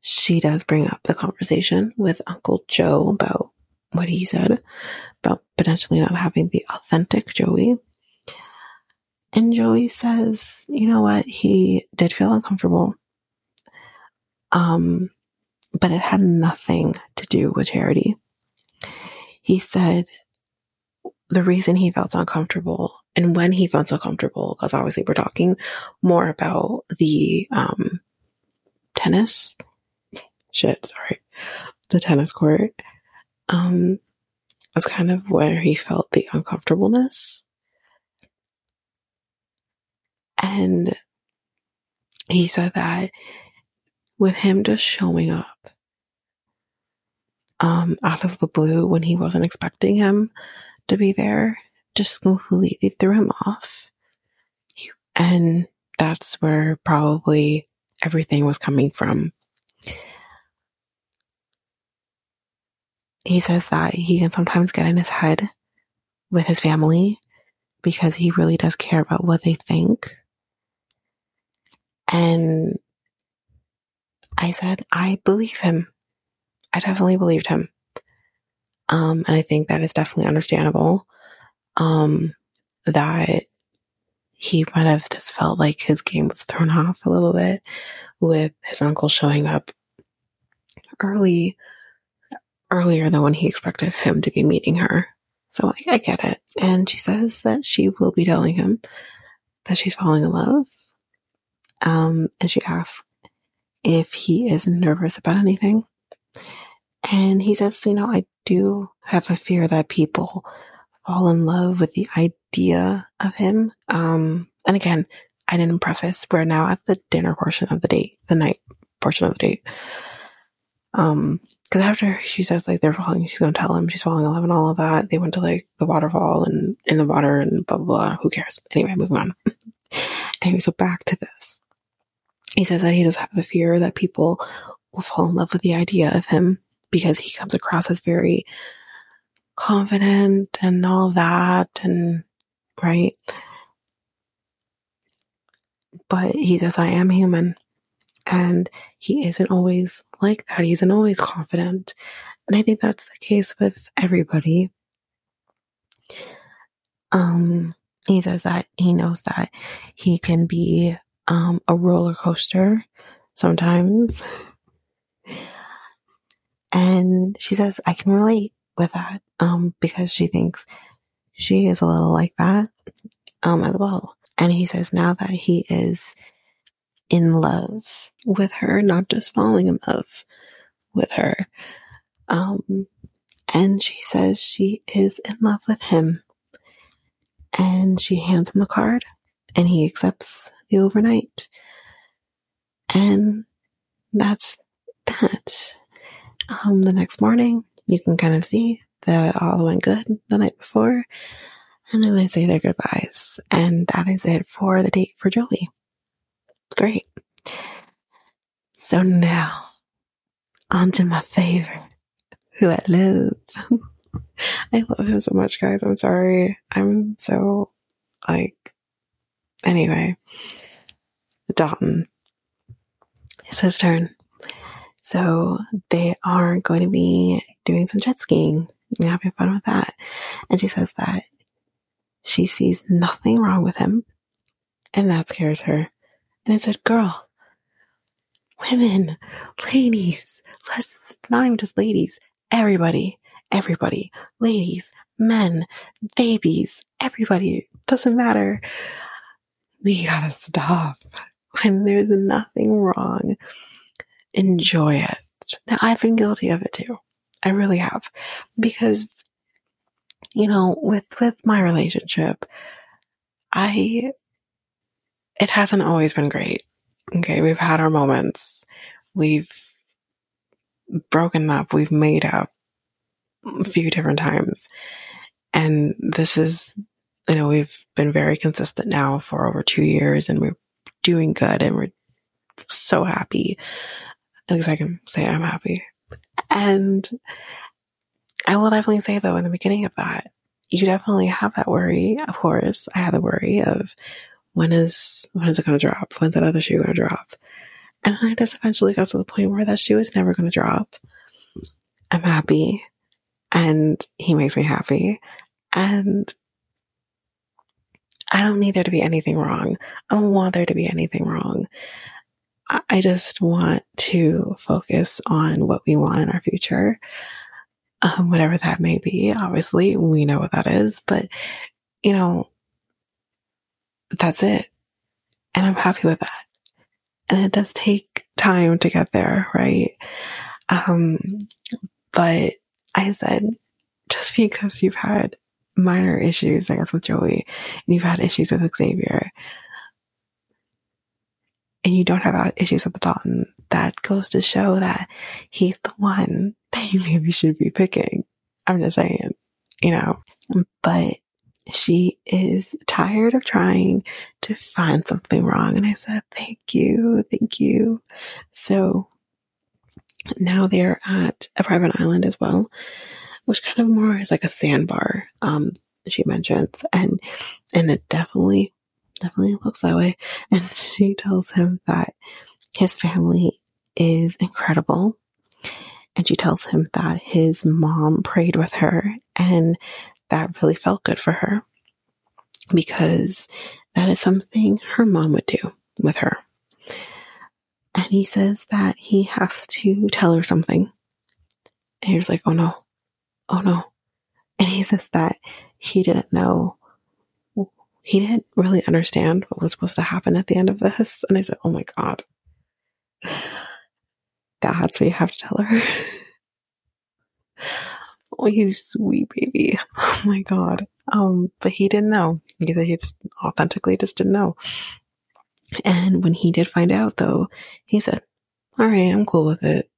she does bring up the conversation with Uncle Joe about what he said about potentially not having the authentic Joey. And Joey says, you know what? He did feel uncomfortable. Um, but it had nothing to do with charity. He said the reason he felt uncomfortable and when he felt uncomfortable, because obviously we're talking more about the, um, tennis shit, sorry, the tennis court, um, was kind of where he felt the uncomfortableness. And he said that with him just showing up um, out of the blue when he wasn't expecting him to be there, just completely threw him off. And that's where probably everything was coming from. He says that he can sometimes get in his head with his family because he really does care about what they think. And I said, I believe him. I definitely believed him. Um, and I think that is definitely understandable. Um, that he might have just felt like his game was thrown off a little bit with his uncle showing up early, earlier than when he expected him to be meeting her. So I, I get it. And she says that she will be telling him that she's falling in love. Um, and she asks if he is nervous about anything. And he says, you know, I do have a fear that people fall in love with the idea of him. Um, and again, I didn't preface, we're now at the dinner portion of the date, the night portion of the date. Um, cause after she says like they're falling, she's gonna tell him she's falling in love and all of that. They went to like the waterfall and in the water and blah, blah, blah. Who cares? Anyway, moving on. *laughs* anyway, so back to this. He says that he does have the fear that people will fall in love with the idea of him because he comes across as very confident and all that and right. But he says, I am human. And he isn't always like that. He isn't always confident. And I think that's the case with everybody. Um, he says that he knows that he can be um, a roller coaster sometimes. And she says, I can relate with that, um, because she thinks she is a little like that, um, as well. And he says now that he is in love with her, not just falling in love with her. Um, and she says she is in love with him. And she hands him the card and he accepts the overnight. And that's that. Um, the next morning, you can kind of see that all went good the night before. And then they say their goodbyes. And that is it for the date for Joey. Great. So now, on to my favorite, who I love. *laughs* I love him so much, guys. I'm sorry. I'm so, like, anyway. Dotun. It's his turn. So they are going to be doing some jet skiing and having fun with that. And she says that she sees nothing wrong with him. And that scares her. And I said, girl, women, ladies, let's not even just ladies, everybody, everybody, ladies, men, babies, everybody, doesn't matter. We gotta stop when there's nothing wrong enjoy it. Now, I've been guilty of it too. I really have. Because, you know, with, with my relationship, I, it hasn't always been great. Okay. We've had our moments. We've broken up. We've made up a few different times. And this is, you know, we've been very consistent now for over two years and we're doing good and we're so happy at least I can say I'm happy. And I will definitely say though, in the beginning of that, you definitely have that worry. Of course, I had the worry of when is, when is it going to drop? When's that other shoe going to drop? And I just eventually got to the point where that shoe is never going to drop. I'm happy and he makes me happy. And I don't need there to be anything wrong. I don't want there to be anything wrong. I just want to focus on what we want in our future, um, whatever that may be. Obviously, we know what that is, but you know, that's it. And I'm happy with that. And it does take time to get there, right? Um, but I said, just because you've had minor issues, I guess, with Joey, and you've had issues with Xavier, and you don't have issues with the Dotun, that goes to show that he's the one that you maybe should be picking. I'm just saying, you know, but she is tired of trying to find something wrong. And I said, thank you. Thank you. So now they're at a private island as well, which kind of more is like a sandbar. Um, she mentions and, and it definitely, definitely looks that way. *laughs* And she tells him that his family is incredible. And she tells him that his mom prayed with her and that really felt good for her because that is something her mom would do with her. And he says that he has to tell her something. And he was like, oh no, oh no. And he says that he didn't know, he didn't really understand what was supposed to happen at the end of this. And I said, oh my God. *sighs* That's what you have to tell her. *laughs* oh, you sweet baby. *laughs* Oh my God. Um, but he didn't know. He just authentically just didn't know. And when he did find out though, he said, all right, I'm cool with it.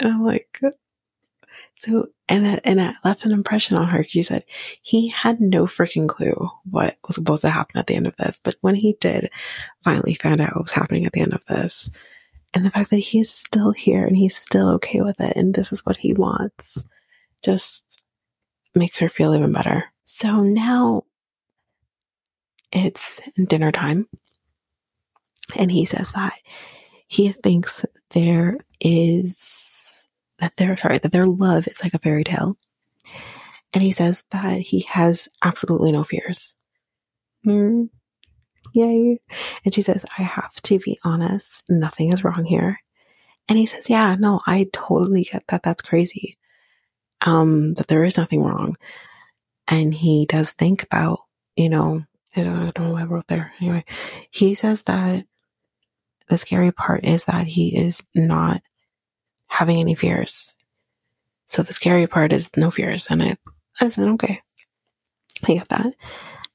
And I'm like, so, and and that left an impression on her. She said he had no freaking clue what was supposed to happen at the end of this. But when he did finally find out what was happening at the end of this, and the fact that he's still here and he's still okay with it, and this is what he wants, just makes her feel even better. So now it's dinner time. And he says that he thinks there is, that their, sorry, that their love is like a fairy tale. And he says that he has absolutely no fears. Mm, yay. And she says, I have to be honest. Nothing is wrong here. And he says, yeah, no, I totally get that. That's crazy. Um, that there is nothing wrong. And he does think about, you know, I don't know what I wrote there. Anyway, he says that the scary part is that he is not having any fears. So the scary part is no fears. And I, I said, okay, I get that.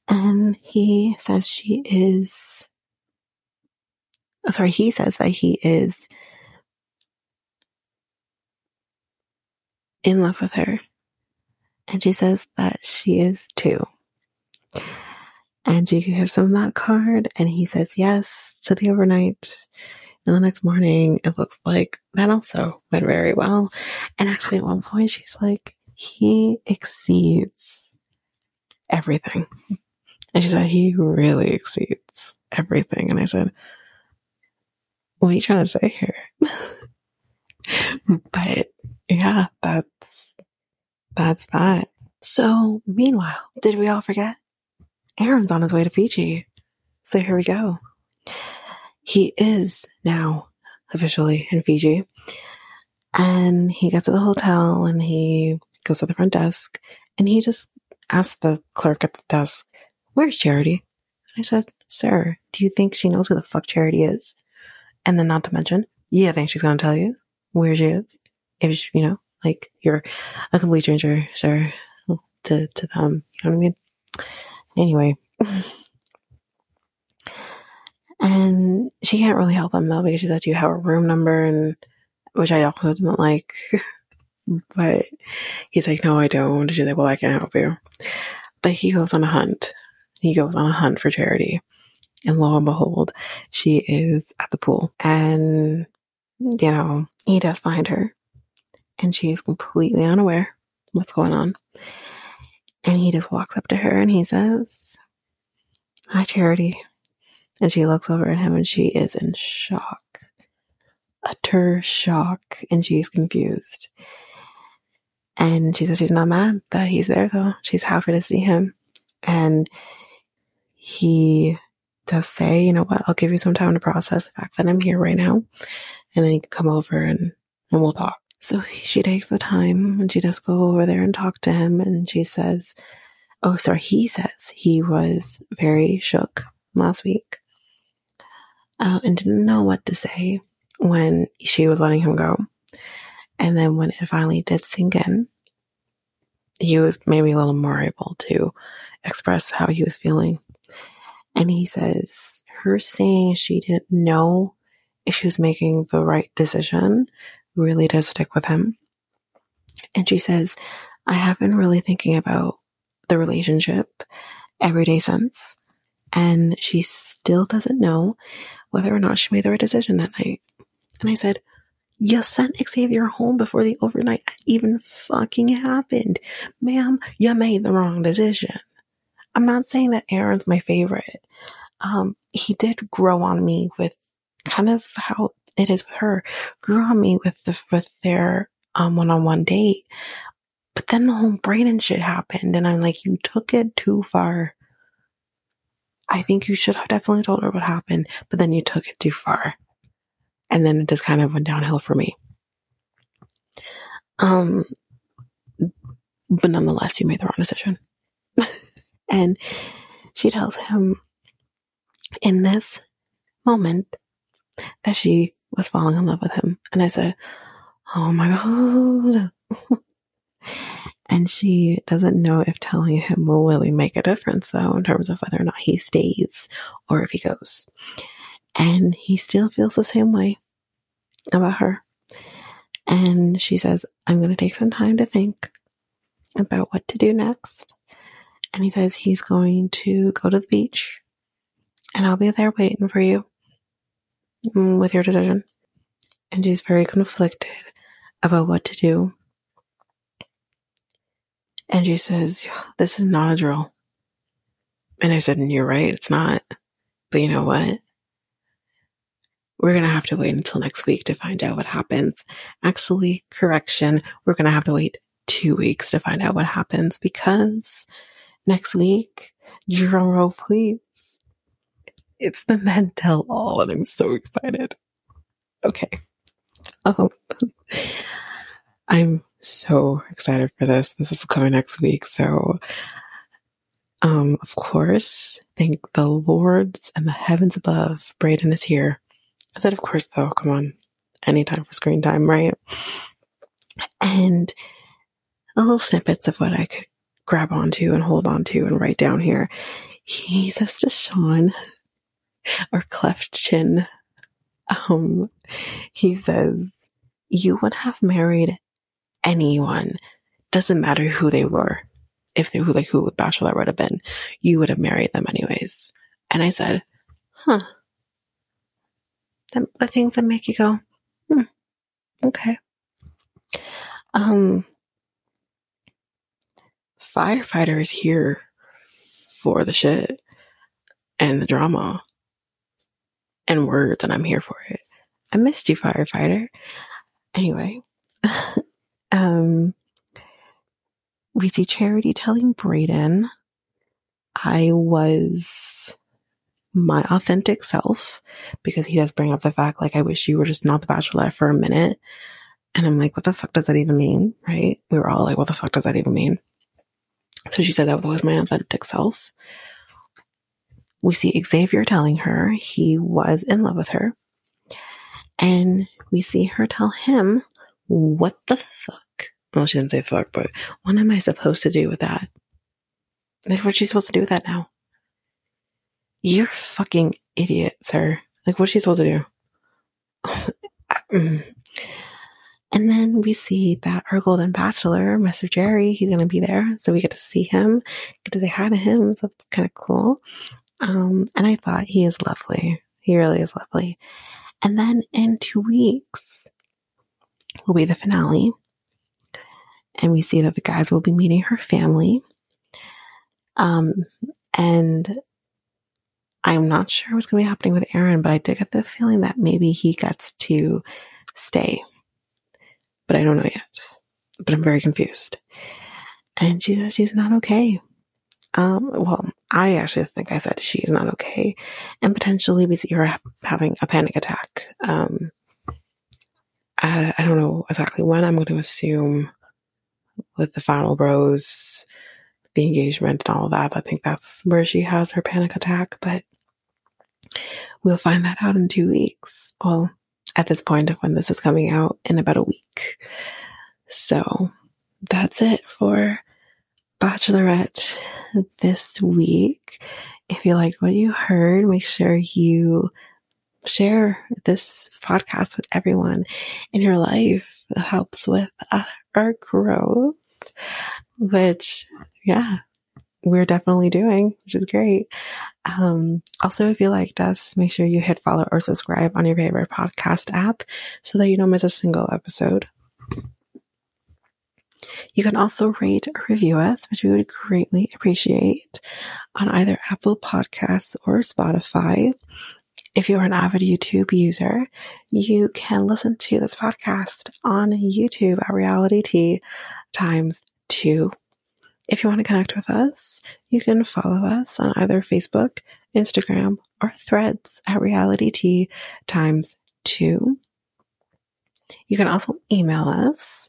And he says she is, oh, sorry, he says that he is in love with her. And she says that she is too. And she gives him that card and he says yes to the overnight. And the next morning, it looks like that also went very well. And actually, at one point, she's like, he exceeds everything. And she said, he really exceeds everything. And I said, what are you trying to say here? *laughs* but yeah, that's, that's that. So meanwhile, did we all forget? Aaron's on his way to Fiji. So here we go. He is now officially in Fiji. And he gets to the hotel and he goes to the front desk and he just asks the clerk at the desk, Where's Charity? I said, Sir, do you think she knows who the fuck Charity is? And then, not to mention, yeah, I think she's going to tell you where she is. If she, you know, like you're a complete stranger, sir, to, to them. You know what I mean? Anyway. *laughs* and she can't really help him though because she said, Do you have a room number? And which I also didn't like. *laughs* but he's like, No, I don't. She's like, Well, I can't help you. But he goes on a hunt. He goes on a hunt for charity. And lo and behold, she is at the pool. And, you know, he does find her. And she is completely unaware what's going on. And he just walks up to her and he says, Hi, Charity. And she looks over at him and she is in shock. Utter shock. And she's confused. And she says she's not mad that he's there though. She's happy to see him. And he does say, you know what, I'll give you some time to process the fact that I'm here right now. And then you can come over and, and we'll talk. So she takes the time and she does go over there and talk to him. And she says, Oh, sorry, he says he was very shook last week uh, and didn't know what to say when she was letting him go. And then when it finally did sink in, he was maybe a little more able to express how he was feeling. And he says, her saying she didn't know if she was making the right decision really does stick with him. And she says, I have been really thinking about the relationship every day since. And she still doesn't know whether or not she made the right decision that night. And I said, you sent Xavier home before the overnight even fucking happened. Ma'am, you made the wrong decision. I'm not saying that Aaron's my favorite. Um, he did grow on me with kind of how it is with her, grew on me with the, with their, um, one-on-one date. But then the whole Brayden shit happened and I'm like, you took it too far. I think you should have definitely told her what happened, but then you took it too far. And then it just kind of went downhill for me. Um, but nonetheless, you made the wrong decision. *laughs* and she tells him in this moment that she was falling in love with him. And I said, Oh my God. *laughs* and she doesn't know if telling him will really make a difference, though, in terms of whether or not he stays or if he goes. And he still feels the same way about her. And she says, I'm going to take some time to think about what to do next. And he says he's going to go to the beach and I'll be there waiting for you mm, with your decision. And she's very conflicted about what to do. And she says, This is not a drill. And I said, You're right, it's not. But you know what? We're going to have to wait until next week to find out what happens. Actually, correction, we're going to have to wait two weeks to find out what happens because next week, drum roll please, it's the men tell all and I'm so excited. Okay. Um, I'm so excited for this. This is coming next week. So, um, of course, thank the Lords and the heavens above. Brayden is here. I said, of course, though, come on. Anytime for screen time, right? And a little snippets of what I could grab onto and hold onto and write down here. He says to Sean, *laughs* or cleft chin, um, he says, you would have married anyone. Doesn't matter who they were. If they were like who Bachelor would have been, you would have married them anyways. And I said, huh. The, the things that make you go, hmm, okay. Um, firefighter is here for the shit and the drama and words, and I'm here for it. I missed you, firefighter. Anyway, *laughs* um, we see Charity telling Brayden, I was my authentic self because he does bring up the fact, like, I wish you were just not the bachelorette for a minute. And I'm like, what the fuck does that even mean? Right? We were all like, what the fuck does that even mean? So she said that was my authentic self. We see Xavier telling her he was in love with her. And we see her tell him, what the fuck? Well, she didn't say fuck, but what am I supposed to do with that? Like, what's she supposed to do with that now? You're fucking idiot, sir. Like, what's she supposed to do? *laughs* And then we see that our golden bachelor, Mr. Gerry, he's going to be there. So we get to see him, get to say hi to him. So it's kind of cool. Um, and I thought he is lovely. He really is lovely. And then in two weeks will be the finale. And we see that the guys will be meeting her family. Um, and I'm not sure what's going to be happening with Aaron, but I did get the feeling that maybe he gets to stay but I don't know yet. But I'm very confused. And she says she's not okay. Um, well, I actually think I said she's not okay. And potentially we see her having a panic attack. Um, I, I don't know exactly when. I'm going to assume with the final rose, the engagement and all of that. I think that's where she has her panic attack, but we'll find that out in two weeks. Well, at this point of when this is coming out in about a week. So that's it for Bachelorette this week. If you liked what you heard, make sure you share this podcast with everyone in your life. It helps with our growth, which, yeah, we're definitely doing, which is great. Um, also, if you liked us, make sure you hit follow or subscribe on your favorite podcast app so that you don't miss a single episode. You can also rate or review us, which we would greatly appreciate on either Apple Podcasts or Spotify. If you're an avid YouTube user, you can listen to this podcast on YouTube at Realitea times two. If you want to connect with us, you can follow us on either Facebook, Instagram, or threads at Realitea times two. You can also email us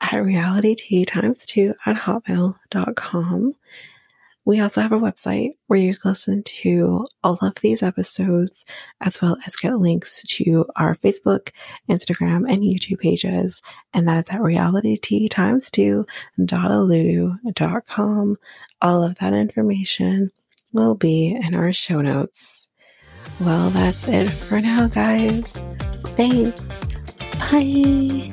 at realitea times two at hotmail.com. We also have a website where you can listen to all of these episodes as well as get links to our Facebook, Instagram, and YouTube pages. And that is at realitea times two com. All of that information will be in our show notes. Well, that's it for now, guys. Thanks. Bye.